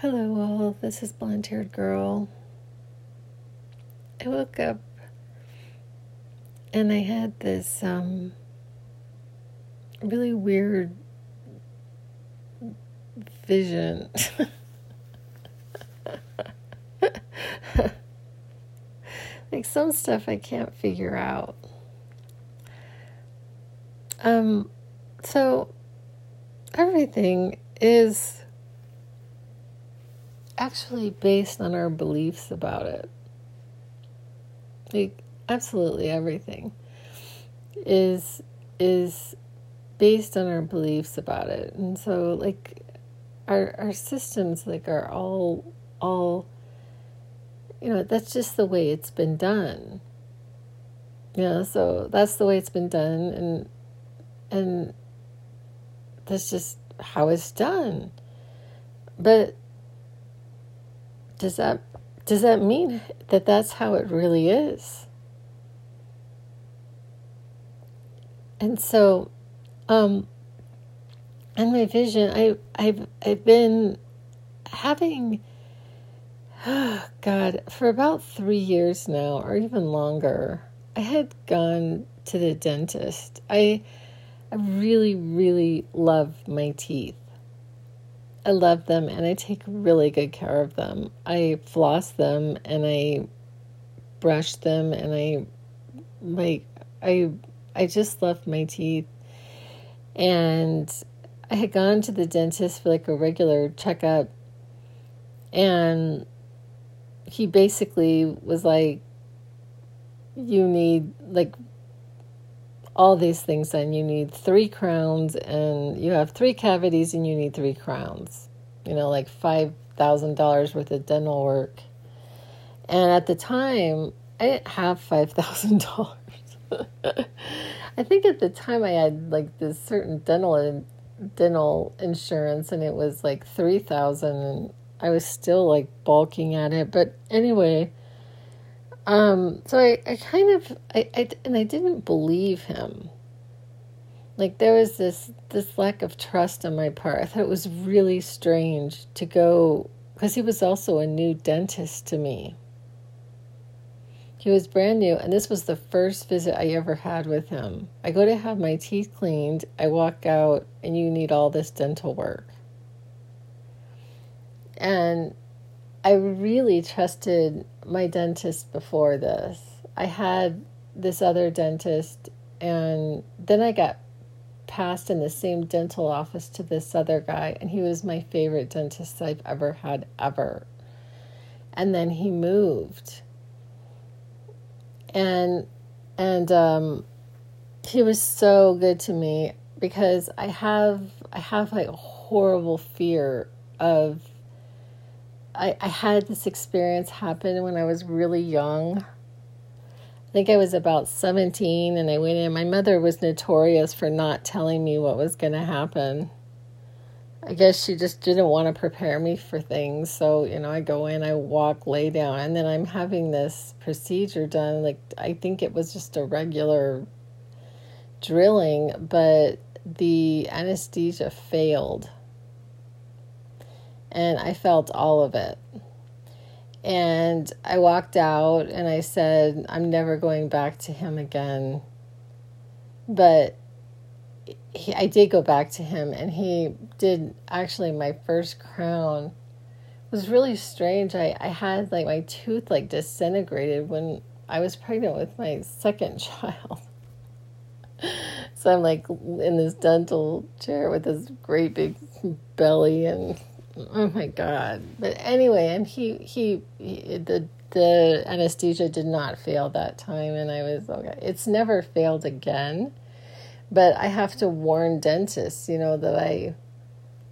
Hello, all. This is Blonde Haired Girl. I woke up and I had this um, really weird vision. like some stuff I can't figure out. Um, so everything is actually based on our beliefs about it. Like absolutely everything is is based on our beliefs about it. And so like our our systems like are all all you know, that's just the way it's been done. Know, so that's the way it's been done and and that's just how it's done. But does that does that mean that that's how it really is? And so, um, in my vision, I I've I've been having, oh God, for about three years now, or even longer. I had gone to the dentist. I I really, really love my teeth. I love them and I take really good care of them. I floss them and I brush them and I like I I just love my teeth. And I had gone to the dentist for like a regular checkup and he basically was like you need like all these things then you need three crowns and you have three cavities and you need three crowns. You know like $5000 worth of dental work. And at the time i didn't have $5000 i think at the time i had like this certain dental dental insurance and it was like 3000 and i was still like balking at it. But anyway um, so I, I kind of I, I and I didn't believe him. Like there was this this lack of trust on my part. I thought it was really strange to go because he was also a new dentist to me. He was brand new, and this was the first visit I ever had with him. I go to have my teeth cleaned, I walk out, and you need all this dental work. And I really trusted my dentist before this. I had this other dentist, and then I got passed in the same dental office to this other guy, and he was my favorite dentist I've ever had, ever. And then he moved. And and um, he was so good to me because I have I have like a horrible fear of I, I had this experience happen when I was really young. I think I was about 17 and I went in. My mother was notorious for not telling me what was going to happen. I guess she just didn't want to prepare me for things. So, you know, I go in, I walk, lay down, and then I'm having this procedure done. Like, I think it was just a regular drilling, but the anesthesia failed and I felt all of it. And I walked out and I said, I'm never going back to him again. But he, I did go back to him, and he did actually my first crown. It was really strange. I, I had like my tooth like disintegrated when I was pregnant with my second child. so I'm like in this dental chair with this great big belly and oh my god. But anyway and he, he he the the anesthesia did not fail that time and i was okay it's never failed again. But i have to warn dentists you know that i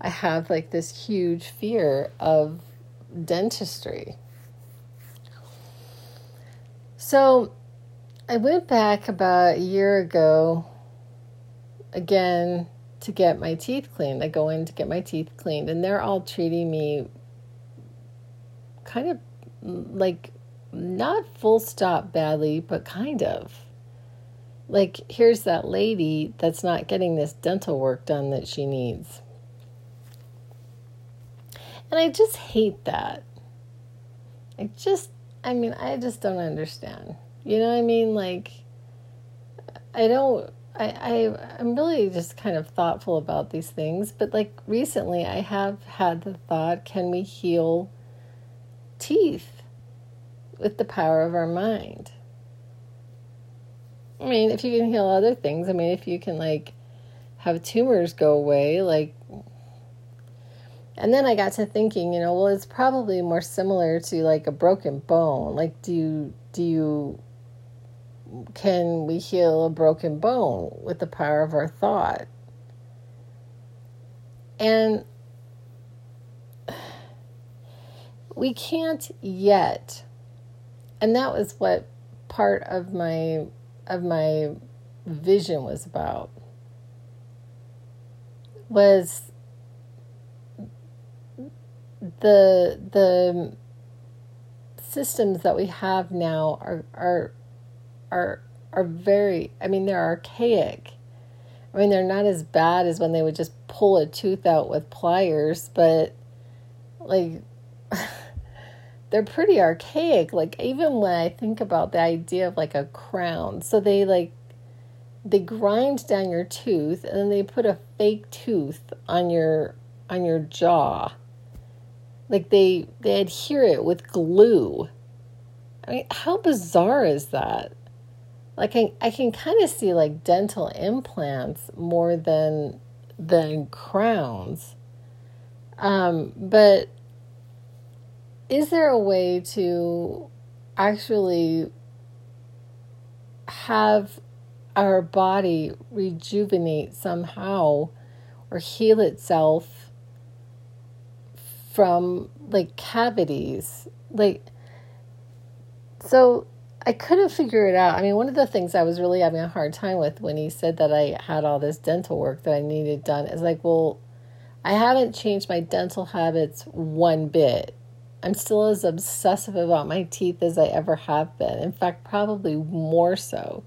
i have like this huge fear of dentistry. So i went back about a year ago again to get my teeth cleaned. I go in to get my teeth cleaned, and they're all treating me kind of like not full stop badly, but kind of. Like, here's that lady that's not getting this dental work done that she needs. And I just hate that. I just, I mean, I just don't understand. You know what I mean? Like, I don't, I, I, I'm really just kind of thoughtful about these things. But like recently, I have had the thought can we heal teeth with the power of our mind? I mean, if you can heal other things, I mean, if you can like have tumors go away, like and then I got to thinking, you know, well, it's probably more similar to like a broken bone. Like, do you, do you, can we heal a broken bone with the power of our thought? And we can't yet. And that was what part of my of my vision was about was the the systems that we have now are are are are very I mean they're archaic. I mean they're not as bad as when they would just pull a tooth out with pliers, but like they're pretty archaic. Like even when I think about the idea of like a crown. So they like they grind down your tooth and then they put a fake tooth on your on your jaw. Like they they adhere it with glue. I mean, how bizarre is that? Like I, I can kind of see like dental implants more than than crowns. Um, but is there a way to actually have our body rejuvenate somehow or heal itself from like cavities like so i couldn't figure it out i mean one of the things i was really having a hard time with when he said that i had all this dental work that i needed done is like well i haven't changed my dental habits one bit I'm still as obsessive about my teeth as I ever have been. In fact, probably more so.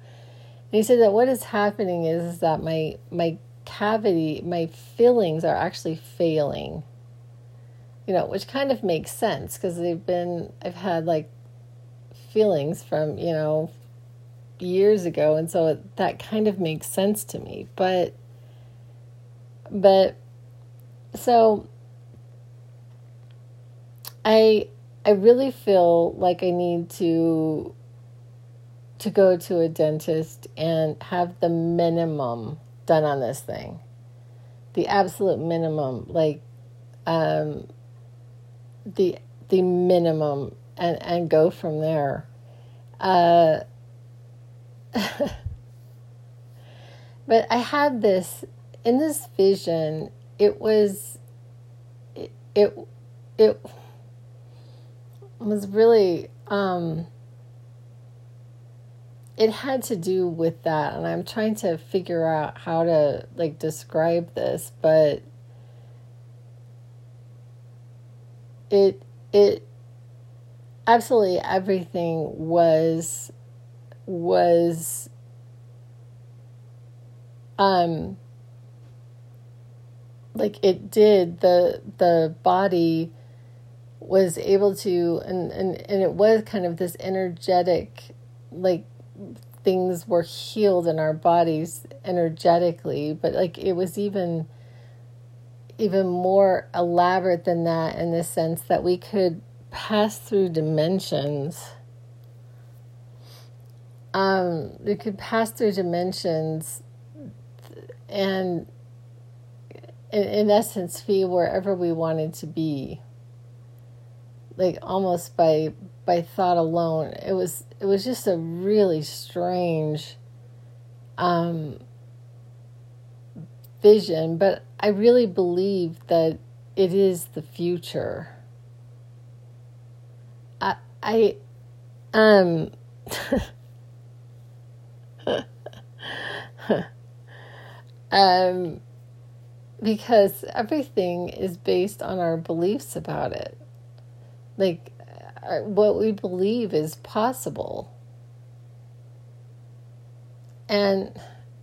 And he said that what is happening is, that my my cavity, my fillings are actually failing. You know, which kind of makes sense because they've been I've had like feelings from, you know, years ago and so it, that kind of makes sense to me. But but so I I really feel like I need to to go to a dentist and have the minimum done on this thing. The absolute minimum, like um the the minimum and and go from there. Uh but I had this in this vision, it was it it, it was really um, it had to do with that and i'm trying to figure out how to like describe this but it it absolutely everything was was um like it did. The the body was able to and, and and it was kind of this energetic like things were healed in our bodies energetically but like it was even even more elaborate than that in the sense that we could pass through dimensions um we could pass through dimensions and in, in essence be wherever we wanted to be like almost by by thought alone. It was it was just a really strange um, vision, but I really believe that it is the future. I um um because everything is based on our beliefs about it like uh, what we believe is possible. And,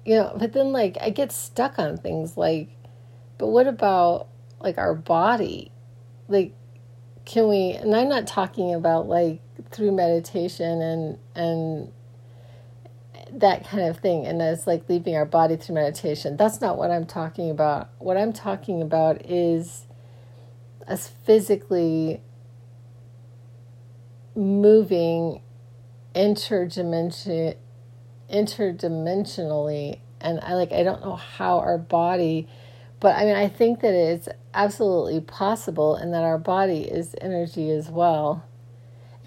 you know, but then like I get stuck on things like, but what about like our body? like can we and I'm not talking about like through meditation and and that kind of thing and as like leaving our body through meditation. That's not what I'm talking about. What I'm talking about is us physically moving interdimension interdimensionally and I like I don't know how our body but I mean I think that it's absolutely possible and that our body is energy as well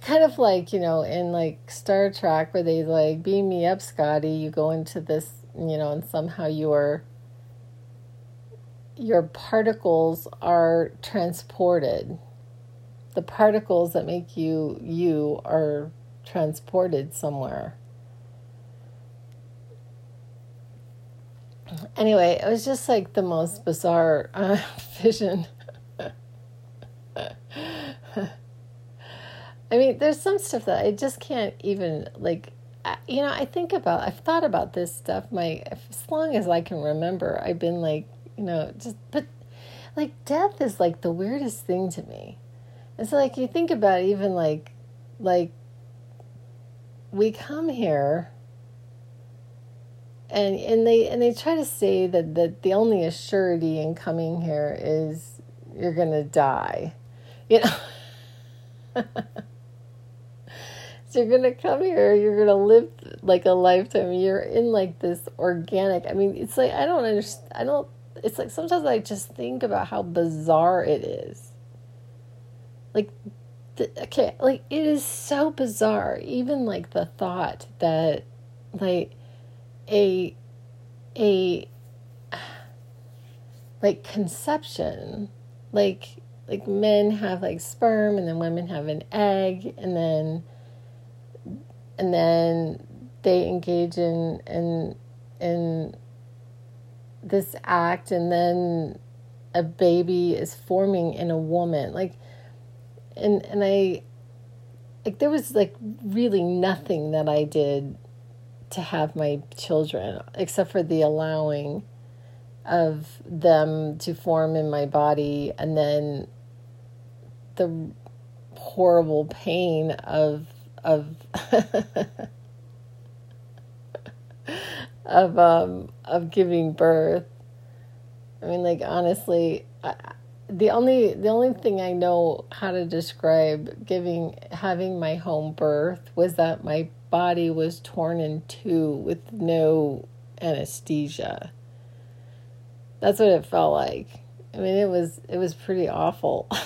kind of like you know in like Star Trek where they like beam me up, Scotty. You go into this, you know, and somehow your your particles are transported. The particles that make you you are transported somewhere. Anyway, it was just like the most bizarre uh, vision. I mean, there's some stuff that I just can't even like. You know, I think about. I've thought about this stuff. My as long as I can remember, I've been like, you know, just but like death is like the weirdest thing to me. It's like you think about even like like we come here and and they and they try to say that that the only assurity in coming here is you're gonna die you know So you're gonna come here, you're gonna live like a lifetime. You're in like this organic. I mean, it's like I don't understand. I don't. It's like sometimes I just think about how bizarre it is. Like, the, okay, like it is so bizarre. Even like the thought that, like, a, a, like conception, like like men have like sperm and then women have an egg and then and then they engage in in in this act and then a baby is forming in a woman. Like and and I like there was like really nothing that I did to have my children except for the allowing of them to form in my body and then the horrible pain of of of um of giving birth. I mean, like honestly, I, the only the only thing I know how to describe giving having my home birth was that my body was torn in two with no anesthesia. That's what it felt like. I mean, it was it was pretty awful.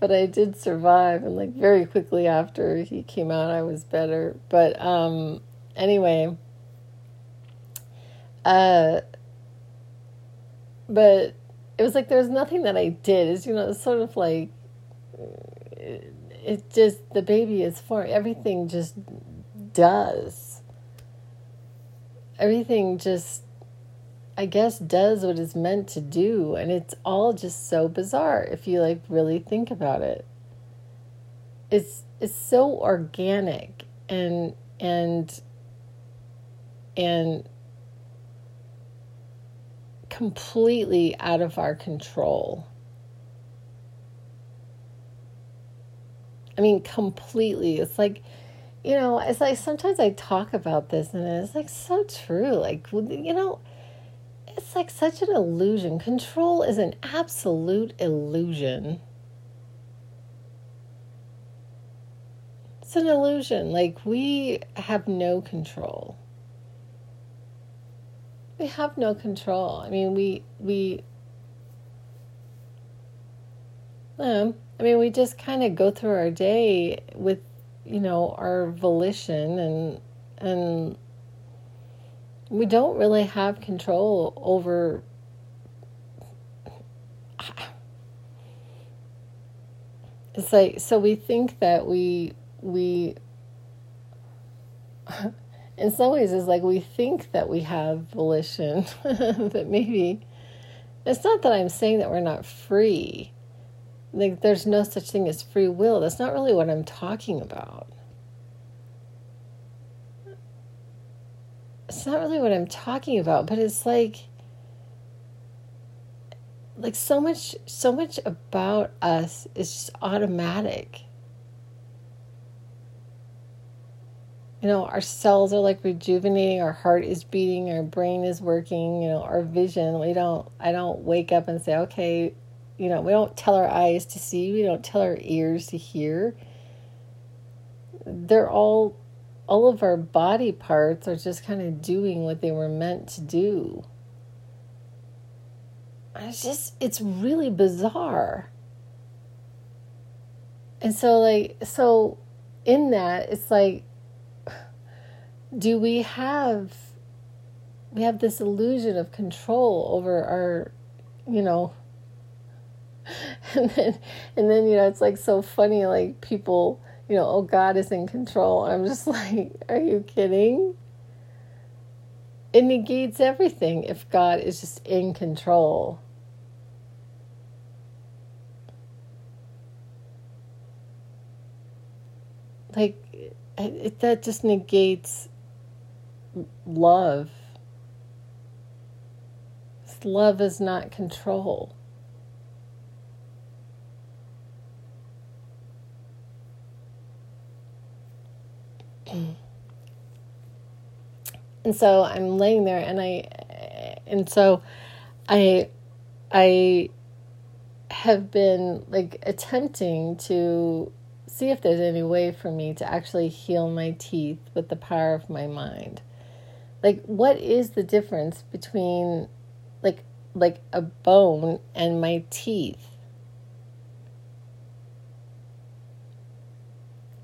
but I did survive, and like very quickly after he came out, I was better. But um, anyway, uh, but it was like there was nothing that I did. It's you know, it's sort of like it, just the baby is for everything just does. Everything just I guess does what it's meant to do and it's all just so bizarre if you like really think about it. It's it's so organic and and and completely out of our control. I mean completely. It's like you know, it's like sometimes I talk about this and it's like so true. Like you know, it's like such an illusion. Control is an absolute illusion. It's an illusion. Like we have no control. We have no control. I mean, we we. Um, I mean, we just kind of go through our day with, you know, our volition and and we don't really have control over it's like so we think that we we in some ways it's like we think that we have volition but maybe it's not that i'm saying that we're not free like there's no such thing as free will. That's not really what i'm talking about. It's not really what I'm talking about, but it's like like so much so much about us is just automatic. You know our cells are like rejuvenating our heart is beating our brain is working you know our vision. We don't i don't wake up and say okay you know we don't tell our eyes to see we don't tell our ears to hear. They're all all of our body parts are just kind of doing what they were meant to do. It's just it's really bizarre. And so like so in that it's like do we have we have this illusion of control over our you know and then and then you know it's like so funny like people you know oh god is in control. I'm just like are you kidding? It negates everything if god is just in control. Like it, that just negates love. Love is not control and so I'm laying there and I and so I I have been like attempting to see if there's any way for me to actually heal my teeth with the power of my mind. Like what is the difference between like like a bone and my teeth?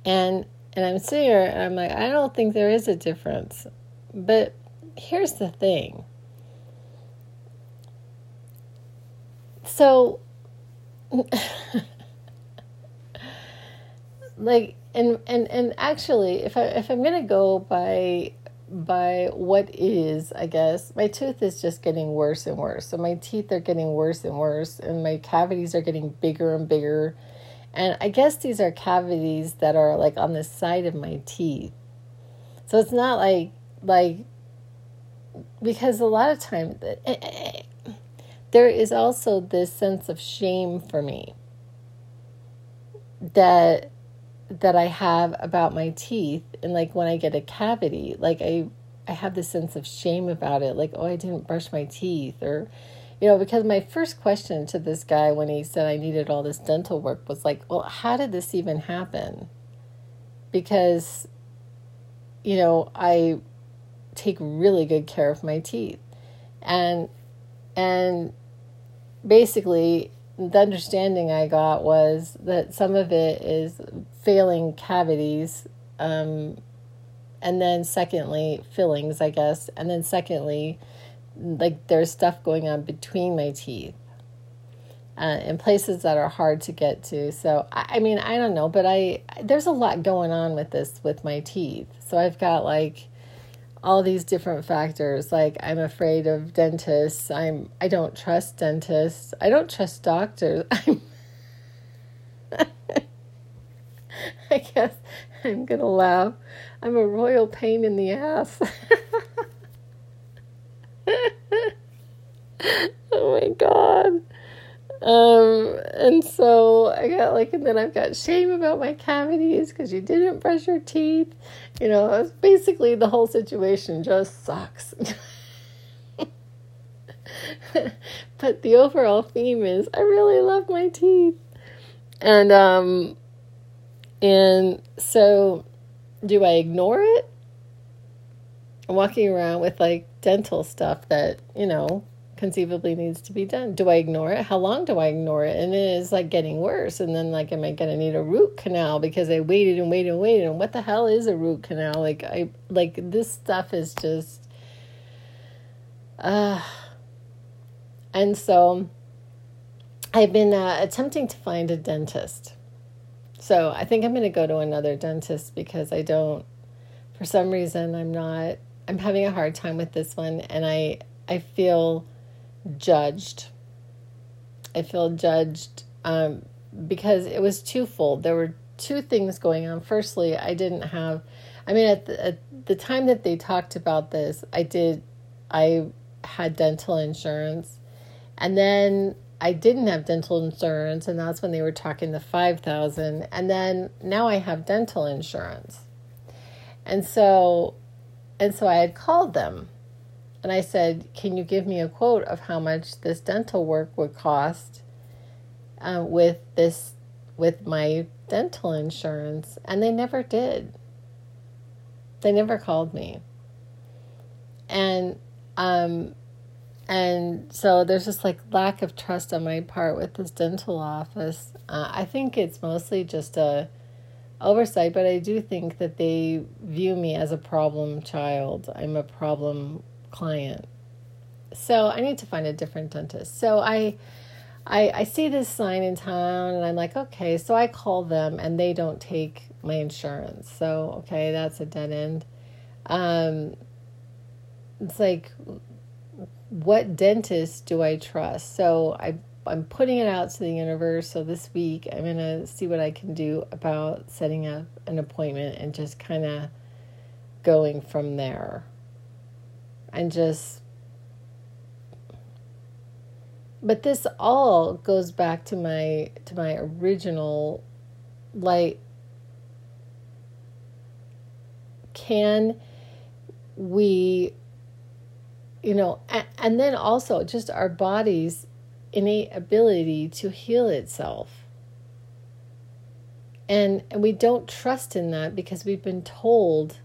And and I'm sitting here and I'm like, I don't think there is a difference. But here's the thing. So like and and and actually if I if I'm gonna go by by what is, I guess, my tooth is just getting worse and worse. So my teeth are getting worse and worse and my cavities are getting bigger and bigger. And I guess these are cavities that are like on the side of my teeth. So it's not like like because a lot of eh, there is also this sense of shame for me that that I have about my teeth and like when I get a cavity, like I I have this sense of shame about it, like, oh, I didn't brush my teeth or you know, because my first question to this guy when he said I needed all this dental work was like, well, how did this even happen? Because you know, I take really good care of my teeth. And and basically the understanding I got was that some of it is failing cavities, um, and then secondly, fillings, I guess, and then secondly, like there's stuff going on between my teeth. Uh, in places that are hard to get to. So I, I mean, I don't know, but I there's a lot going on with this with my teeth. So I've got like all these different factors like i'm afraid of dentists i'm i don't trust dentists i don't trust doctors i'm i guess i'm gonna laugh i'm a royal pain in the ass oh my god um, and so I got like, and then I've got shame about my cavities because you didn't brush your teeth. You know, basically the whole situation just sucks. but the overall theme is I really love my teeth. And, um, and so do I ignore it? I'm walking around with like dental stuff that, you know, conceivably needs to be done. Do I ignore it? How long do I ignore it? And it is like getting worse. And then like, am I to need a root canal because I waited and waited and waited? And what the hell is a root canal? Like I like this stuff is just, uh, and so I've been uh, attempting to find a dentist. So I think I'm going to go to another dentist because I don't, for some reason, I'm not. I'm having a hard time with this one, and I I feel judged. I feel judged um, because it was twofold. There were two things going on. Firstly, I didn't have, I mean, at the, at the time that they talked about this, I did, I had dental insurance. And then I didn't have dental insurance, and that's when they were talking the five thousand. And then now I have dental insurance, and so, and so I had called them, and I said, "Can you give me a quote of how much this dental work would cost uh, with this with my dental insurance?" And they never did. They never called me, and um and so there's just like lack of trust on my part with this dental office. Uh, I think it's mostly just a oversight, but I do think that they view me as a problem child. I'm a problem client. So I need to find a different dentist. So I I I see this sign in town and I'm like, okay, so I call them and they don't take my insurance. So okay, that's a dead end. Um it's like what dentist do I trust? So I I'm putting it out to the universe. So this week I'm gonna see what I can do about setting up an appointment and just kind of going from there. And just but this all goes back to my to my original like can we you know, and, and then also just our body's innate ability to heal itself. And, and we don't trust in that because we've been told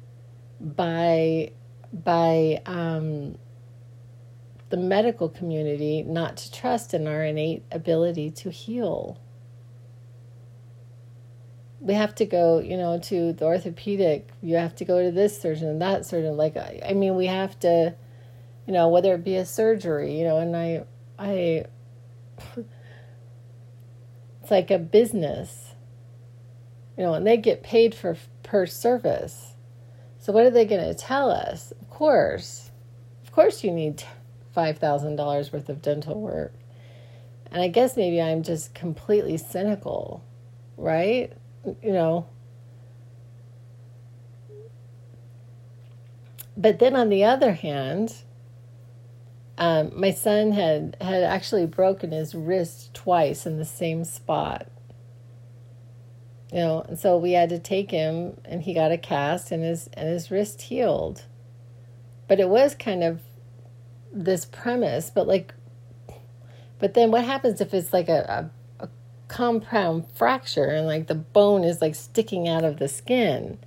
by by um, the medical community not to trust in our innate ability to heal. We have to go, you know, to the orthopedic. You have to go to this surgeon that surgeon. Like, I mean, we have to you know, whether it be a surgery, you know, and I, I, it's like a business, you know, and they get paid for per service. So what are they going to tell us? Of course, of course, you need five thousand dollars worth of dental work, and I guess maybe I'm just completely cynical, right? You know. But then on the other hand, um, my son had had actually broken his wrist twice in the same spot. You know, and so we had to take him, and he got a cast, and his and his wrist healed. But it was kind of this premise, but like, but then what happens if it's like a, a, a compound fracture and like the bone is like sticking out of the skin?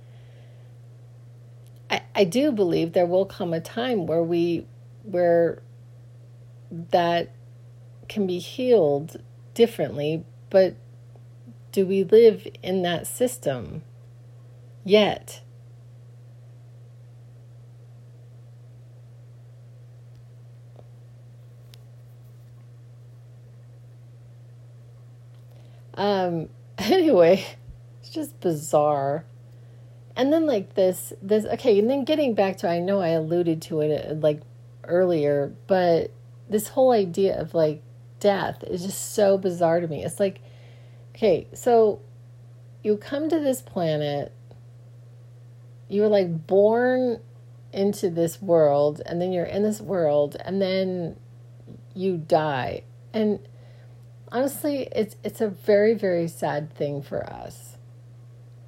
I, I do believe there will come a time where we where that can be healed differently, but do we live in that system yet? Um, anyway, it's just bizarre. And then like this this okay, and then getting back to I know I alluded to it like earlier, but this whole idea of like death is just so bizarre to me. It's like, okay, so you come to this planet, you were like born into this world, and then you're in this world, and then you die. And honestly, it's it's a very, very sad thing for us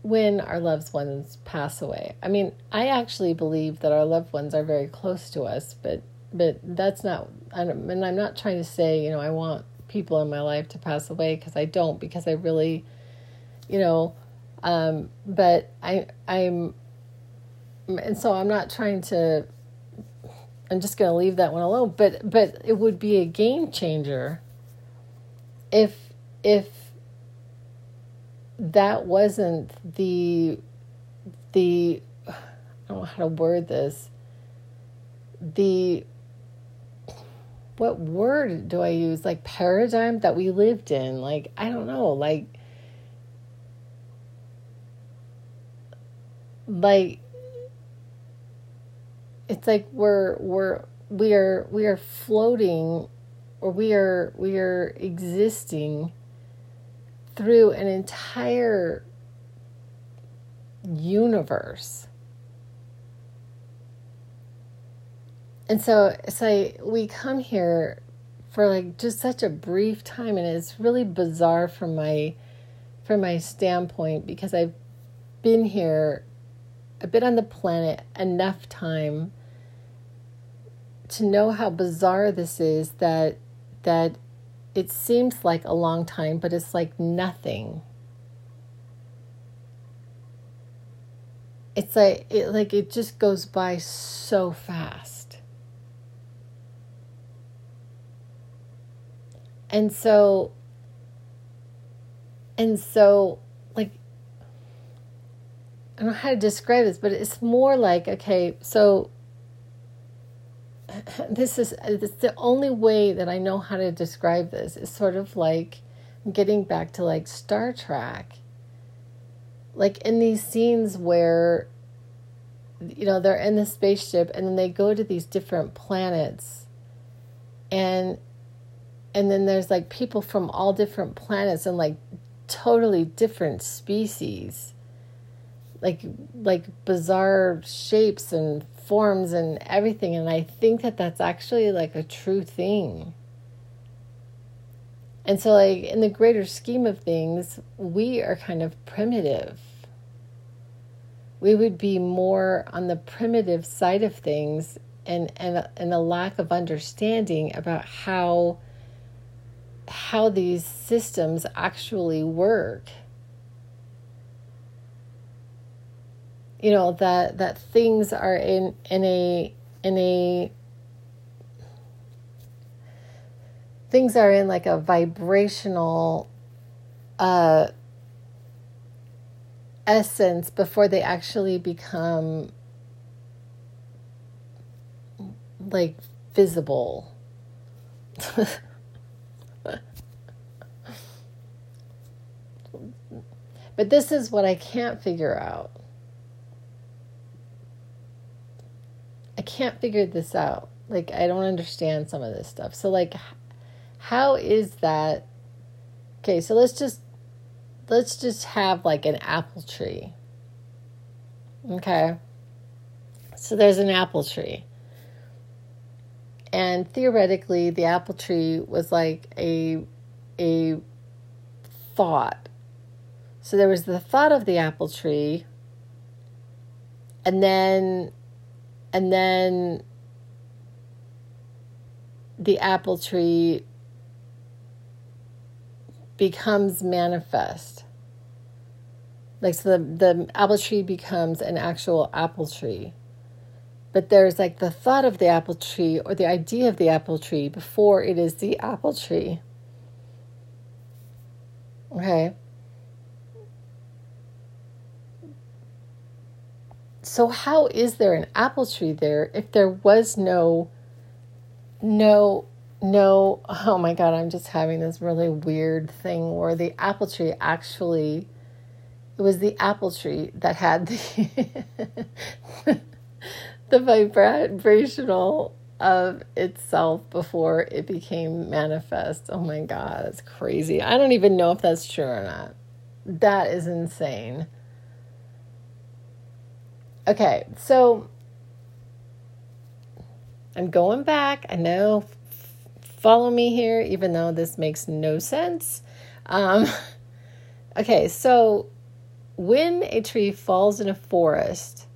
when our loved ones pass away. I mean, I actually believe that our loved ones are very close to us, but but that's not and i'm not trying to say you know i want people in my life to pass away because i don't because i really you know um, but i i'm and so i'm not trying to i'm just going to leave that one alone but but it would be a game changer if if that wasn't the the i don't know how to word this the what word do I use? Like paradigm that we lived in. Like, I don't know, like, like, it's like we're, we're, we are, we are floating or we are, we are existing through an entire universe And so it's like we come here for like just such a brief time and it's really bizarre from my from my standpoint because I've been here a bit on the planet enough time to know how bizarre this is that that it seems like a long time but it's like nothing. It's like it like it just goes by so fast and so and so like I don't know how to describe this, but it's more like okay, so this is this the only way that I know how to describe this. Is sort of like getting back to like Star Trek. Like in these scenes where you know they're in the spaceship and then they go to these different planets and and then there's like people from all different planets and like totally different species. Like like bizarre shapes and forms and everything. And i think that that's actually like a true thing. And so like in the greater scheme of things we are kind of primitive. We would be more on the primitive side of things and and and a lack of understanding about how how these systems actually work. You know that that things are in in a in a things are in like a vibrational uh essence before they actually become like visible but this is what I can't figure out. I can't figure this out. Like, I don't understand some of this stuff. So, like, how is that? Okay, so let's just let's just have like an apple tree. Okay. So there's an apple tree. And theoretically the apple tree was like a a thought. So there was the thought of the apple tree and then and then the apple tree becomes manifest. Like so the, the apple tree becomes an actual apple tree. But there's like the thought of the apple tree or the idea of the apple tree before it is the apple tree. Okay. So how is there an apple tree there if there was no no no oh my god i'm just having this really weird thing where the apple tree actually it was the apple tree that had the the vibrational of itself before it became manifest. Oh my god it's crazy. I don't even know if that's true or not. That is insane Okay, so I'm going back. I know, follow me here, even though this makes no sense. Um, okay, so when a tree falls in a forest,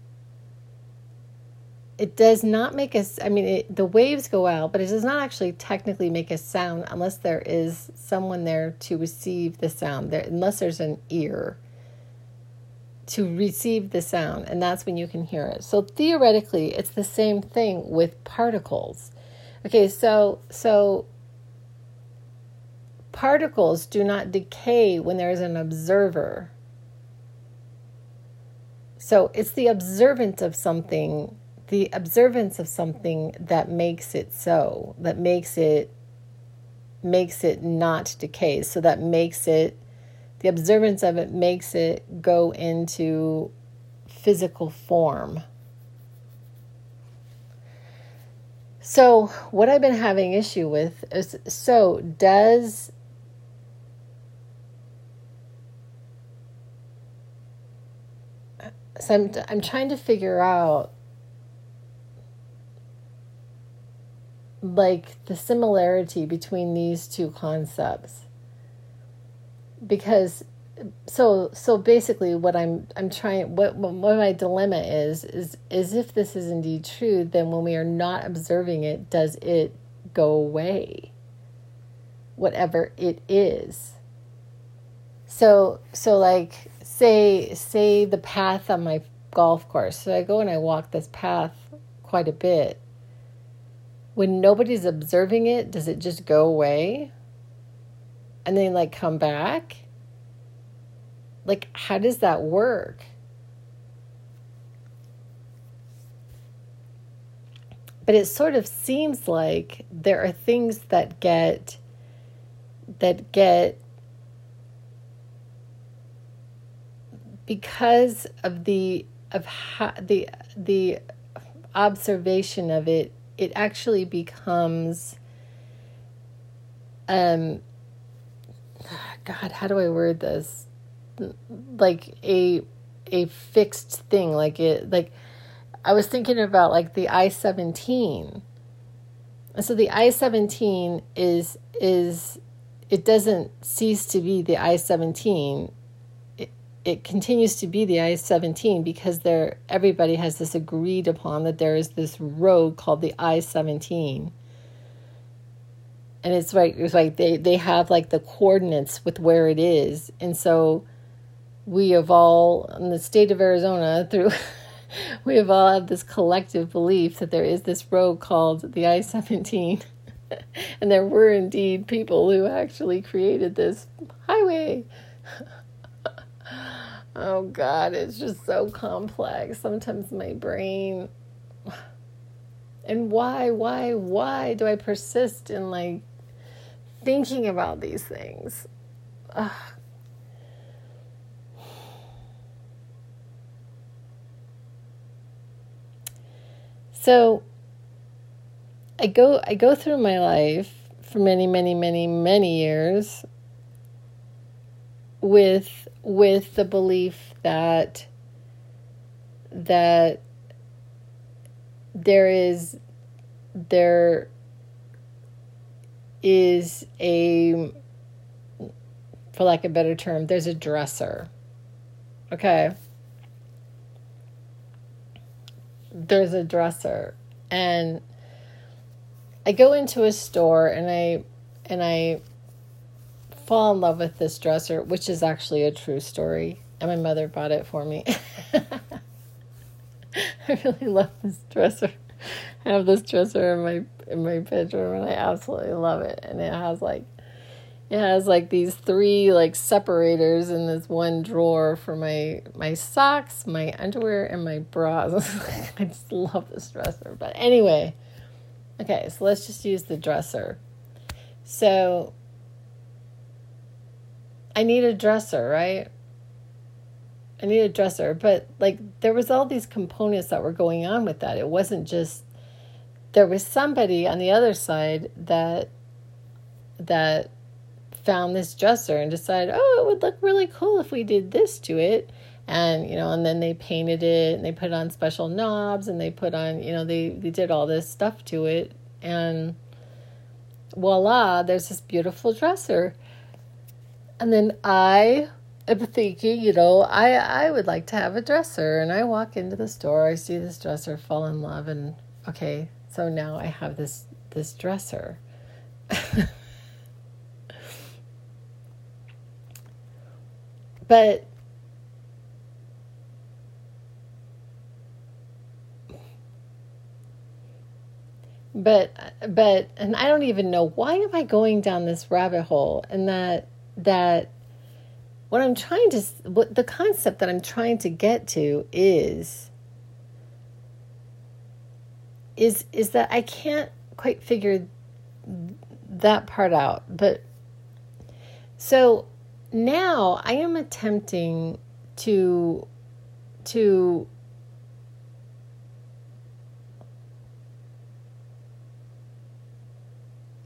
it does not make a. I mean, it, the waves go out, but it does not actually technically make a sound unless there is someone there to receive the sound. There, unless there's an ear to receive the sound, and that's when you can hear it. So theoretically, it's the same thing with particles. Okay, so so particles do not decay when there is an observer. So it's the observance of something, the observance of something that makes it so, that makes it makes it not decay. So that makes it the observance of it makes it go into physical form. So, what I've been having issue with is so does so I'm I'm trying to figure out like the similarity between these two concepts because so so basically what i'm i'm trying what what my dilemma is is is if this is indeed true then when we are not observing it does it go away? Whatever it is. So so like say say the path on my golf course so i go and i walk this path quite a bit. When nobody's observing it, does it just go away? And then like come back? Like, how does that work? But it sort of seems like there are things that get that get because of the of how the the observation of it it actually becomes um god how do i word this? Like a a fixed thing like it like i was thinking about like the i-17 so the i-17 is is it doesn't cease to be the i-17 it continues to be the I-17 because there everybody has this agreed upon that there is this road called the I-17. And it's like it's like they, they have like the coordinates with where it is. And so we have all in the state of Arizona through we have all had this collective belief that there is this road called the I-17. and there were indeed people who actually created this highway. Oh God, it's just so complex. Sometimes my brain. And why, why, why do I persist in like thinking about these things? Ugh. So I go I go through my life for many, many, many, many years with with the belief that that there is there is a for lack of a better term there's a dresser okay there's a dresser and i go into a store and i and i fall in love with this dresser, which is actually a true story. And my mother bought it for me. I really love this dresser. I have this dresser in my in my bedroom and I absolutely love it. And it has like it has like these three like separators in this one drawer for my my socks, my underwear, and my bras. I just love this dresser. But anyway, okay, so let's just use the dresser. So I need a dresser, right? I need a dresser. But like there was all these components that were going on with that. It wasn't just there was somebody on the other side that that found this dresser and decided, oh, it would look really cool if we did this to it. And, you know, and then they painted it and they put on special knobs and they put on, you know, they, they did all this stuff to it. And voila, there's this beautiful dresser. And then I am thinking, you know, I I would like to have a dresser, and I walk into the store, I see this dresser, fall in love, and okay, so now I have this this dresser. but but but and I don't even know why am I going down this rabbit hole and that that what I'm trying to, what the concept that I'm trying to get to is, is, is that I can't quite figure that part out. But so now I am attempting to, to,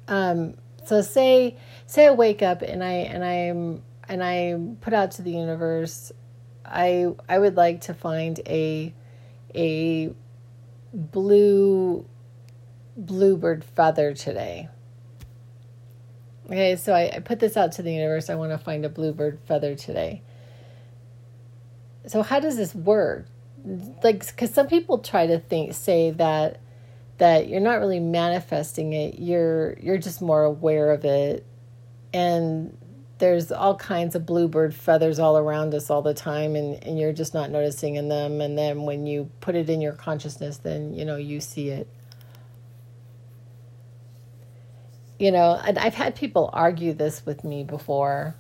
um, so say say I wake up and I and I'm and I put out to the universe, I I would like to find a a blue bluebird feather today. Okay, so I, I put this out to the universe. I want to find a bluebird feather today. So how does this work? Like, because some people try to think, say that that you're not really manifesting it. You're you're just more aware of it, and there's all kinds of bluebird feathers all around us all the time and, and you're just not noticing in them and then when you put it in your consciousness then you know you see it. You know and i've had people argue this with me before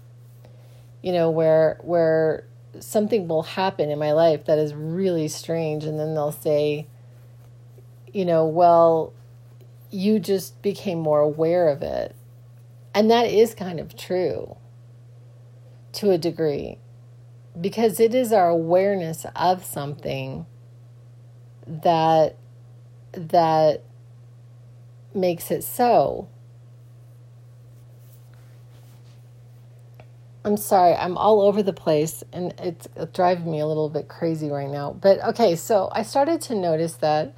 you know where where something will happen in my life that is really strange and then they'll say you know well you just became more aware of it. And that is kind of true to a degree because it is our awareness of something that that makes it so I'm sorry, I'm all over the place and it's driving me a little bit crazy right now. But okay, so I started to notice that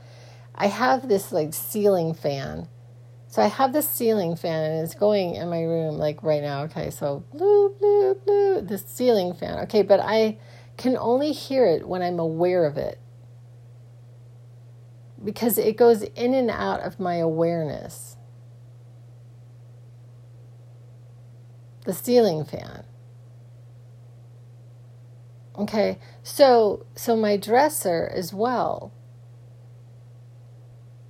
I have this like ceiling fan. So I have this ceiling fan and it's going in my room like right now. Okay, so blue, blue, blue, the ceiling fan. Okay, but I can only hear it when I'm aware of it because it goes in and out of my awareness. The ceiling fan. Okay, so so my dresser as well.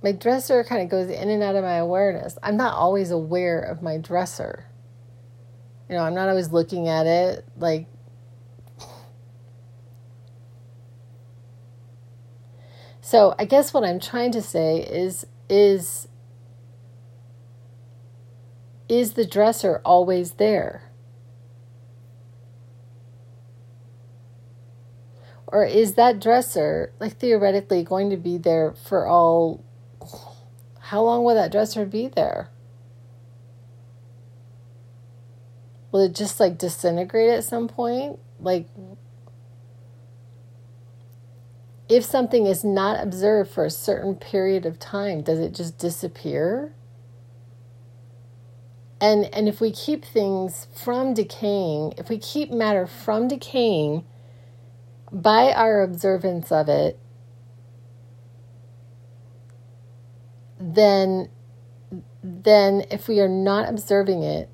My dresser kind of goes in and out of my awareness. I'm not always aware of my dresser. You know, I'm not always looking at it like So, I guess what I'm trying to say is is is the dresser always there? Or is that dresser, like theoretically, going to be there for all? How long will that dresser be there? Will it just like disintegrate at some point? Like, if something is not observed for a certain period of time, does it just disappear? And, and if we keep things from decaying, if we keep matter from decaying, by our observance of it, then then if we are not observing it,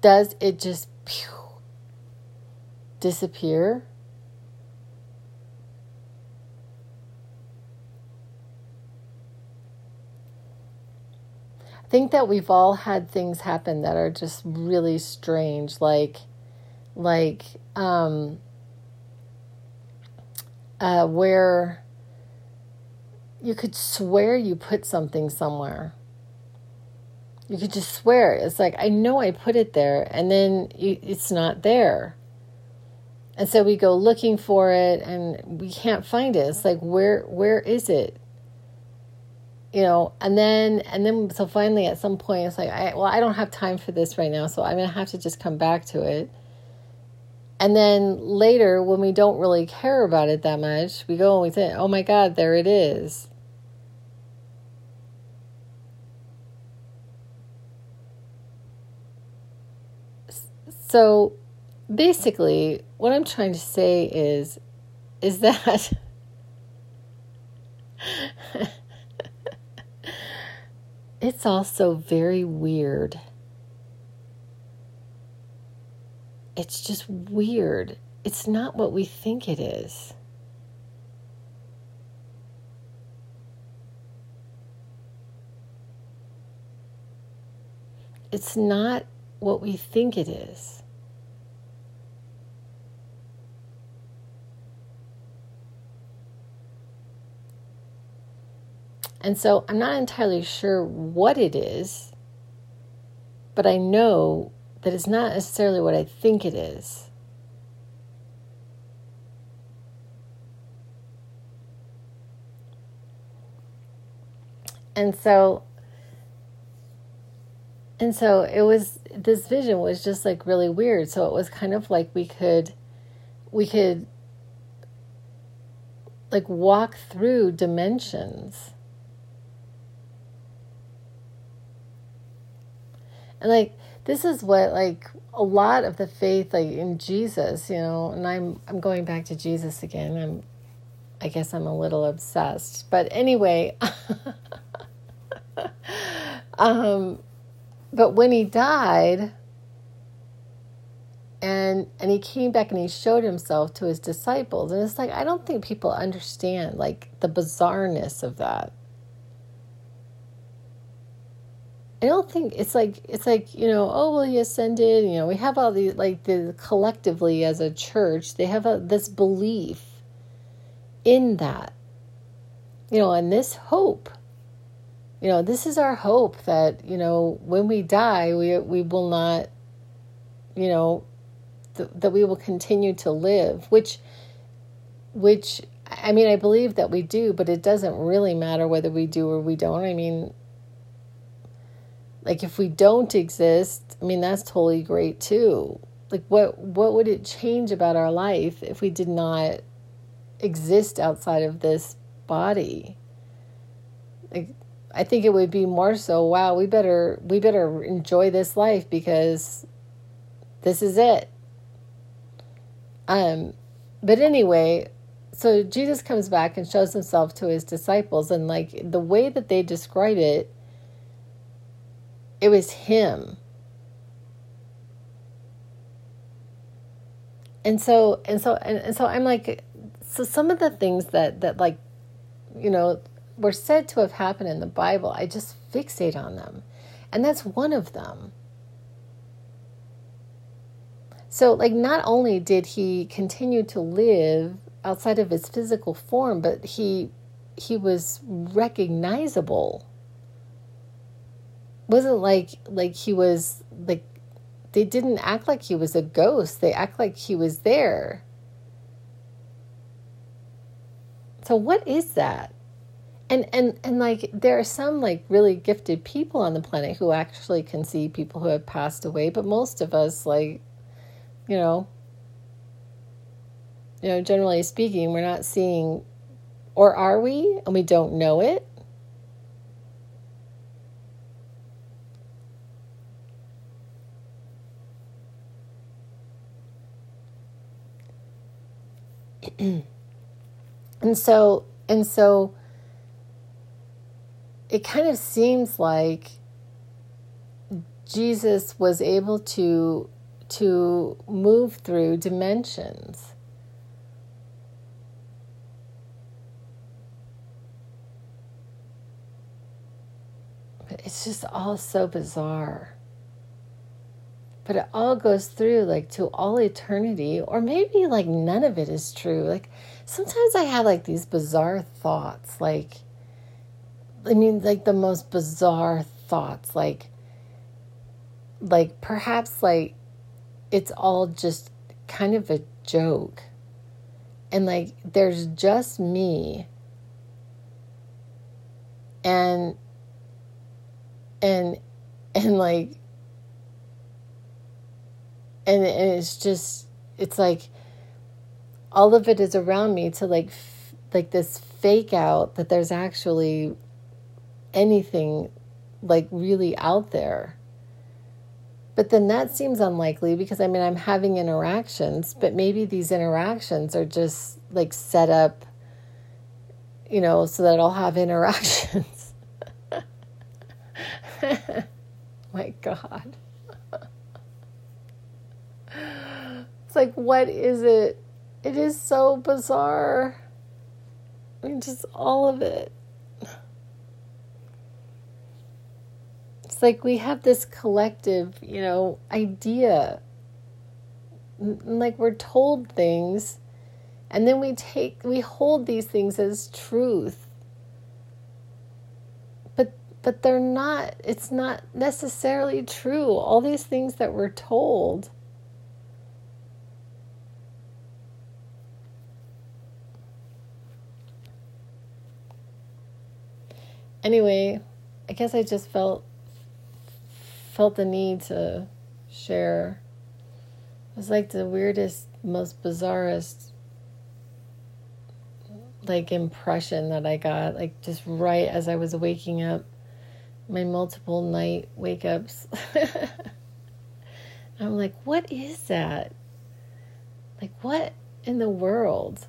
does it just pew, disappear? I think that we've all had things happen that are just really strange, like like um, uh, where you could swear you put something somewhere. You could just swear. It's like, I know I put it there, and then it's not there. And so we go looking for it and we can't find it. It's like, where where is it? You know, and then and then so finally at some point it's like, I well, I don't have time for this right now, so I'm gonna have to just come back to it and then later, when we don't really care about it that much, we go and we say, oh my God, there it is. So basically, what I'm trying to say is, is that it's also very weird. it's just weird. It's not what we think it is. It's not what we think it is. And so I'm not entirely sure what it is, but I know that it's not necessarily what I think it is. And so and so it was this vision was just like really weird. So it was kind of like we could we could like walk through dimensions And like this is what like a lot of the faith like in Jesus, you know, and I'm I'm going back to Jesus again. I'm I guess I'm a little obsessed. But anyway, um but when he died and and he came back and he showed himself to his disciples and it's like I don't think people understand like the bizarreness of that. I don't think it's like it's like you know oh well he ascended you know we have all these like the collectively as a church they have a, this belief in that. You know and this hope you know this is our hope that you know when we die we we will not you know th- that we will continue to live which which I mean I believe that we do but it doesn't really matter whether we do or we don't. I mean like if we don't exist, I mean that's totally great too. Like what what would it change about our life if we did not exist outside of this body? Like I think it would be more so, wow, we better we better enjoy this life because this is it. Um but anyway, so Jesus comes back and shows himself to his disciples and like the way that they describe it it was him. And so and so and, and so I'm like so some of the things that that like you know were said to have happened in the Bible, I just fixate on them. And that's one of them. So, like, not only did he continue to live outside of his physical form, but he he was recognizable wasn't like like he was like they didn't act like he was a ghost. They act like he was there. So what is that? And and and like there are some like really gifted people on the planet who actually can see people who have passed away, but most of us like you know you know generally speaking, we're not seeing or are we and we don't know it? and so and so it kind of seems like Jesus was able to to move through dimensions. But it's just all so bizarre but it all goes through like to all eternity or maybe like none of it is true. Like sometimes i have like these bizarre thoughts like i mean like the most bizarre thoughts like like perhaps like it's all just kind of a joke. And like there's just me. And and and like and, it's just it's like all of it is around me to like f- like this fake out that there's actually anything like really out there. But then that seems unlikely because i mean i'm having interactions but maybe these interactions are just like set up you know so that i'll have interactions. My god It's like, what is it? It is so bizarre. I mean, just all of it. It's like we have this collective, you know, idea. Like we're told things, and then we take, we hold these things as truth. But, but they're not, it's not necessarily true. All these things that we're told anyway, I guess I just felt felt the need to share. It was like the weirdest, most bizarrest like impression that I got, like just right as I was waking up my multiple night wake ups. I'm like, what is that? Like, what in the world?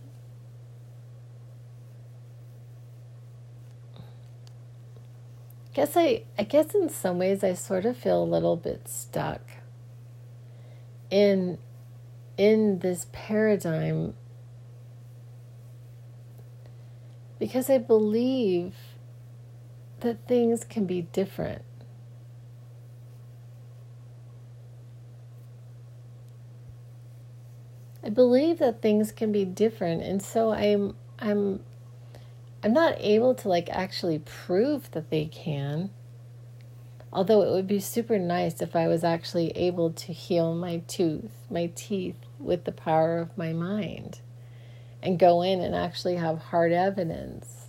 Guess I I guess in some ways I sort of feel a little bit stuck in in this paradigm because I believe that things can be different. I believe that things can be different and so I'm I'm I'm not able to like actually prove that they can. Although it would be super nice if I was actually able to heal my tooth, my teeth with the power of my mind and go in and actually have hard evidence.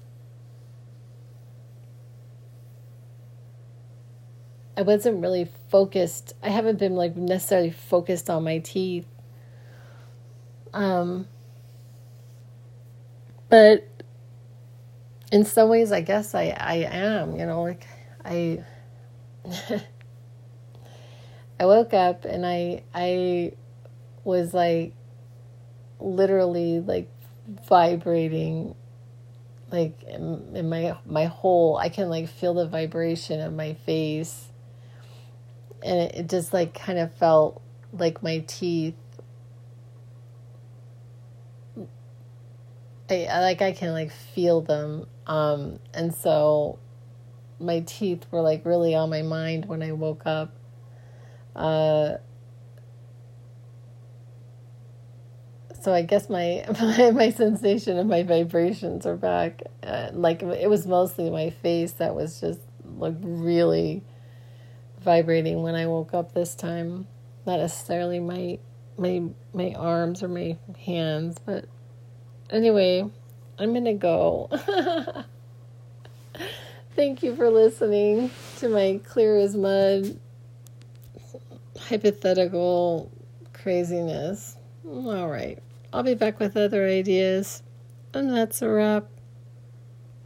I wasn't really focused. I haven't been like necessarily focused on my teeth. Um but in some ways I guess I, I am, you know, like I I woke up and I I was like literally like vibrating like in, in my my whole I can like feel the vibration of my face. And it, it just like kind of felt like my teeth. I, like I can like feel them um, and so my teeth were like really on my mind when I woke up. Uh, so I guess my, my, my sensation and my vibrations are back. Uh, like it was mostly my face that was just like really vibrating when I woke up this time. Not necessarily my my my arms or my hands, but anyway, I'm going to go. Thank you for listening to my clear as mud hypothetical craziness. All right. I'll be back with other ideas. And that's a wrap.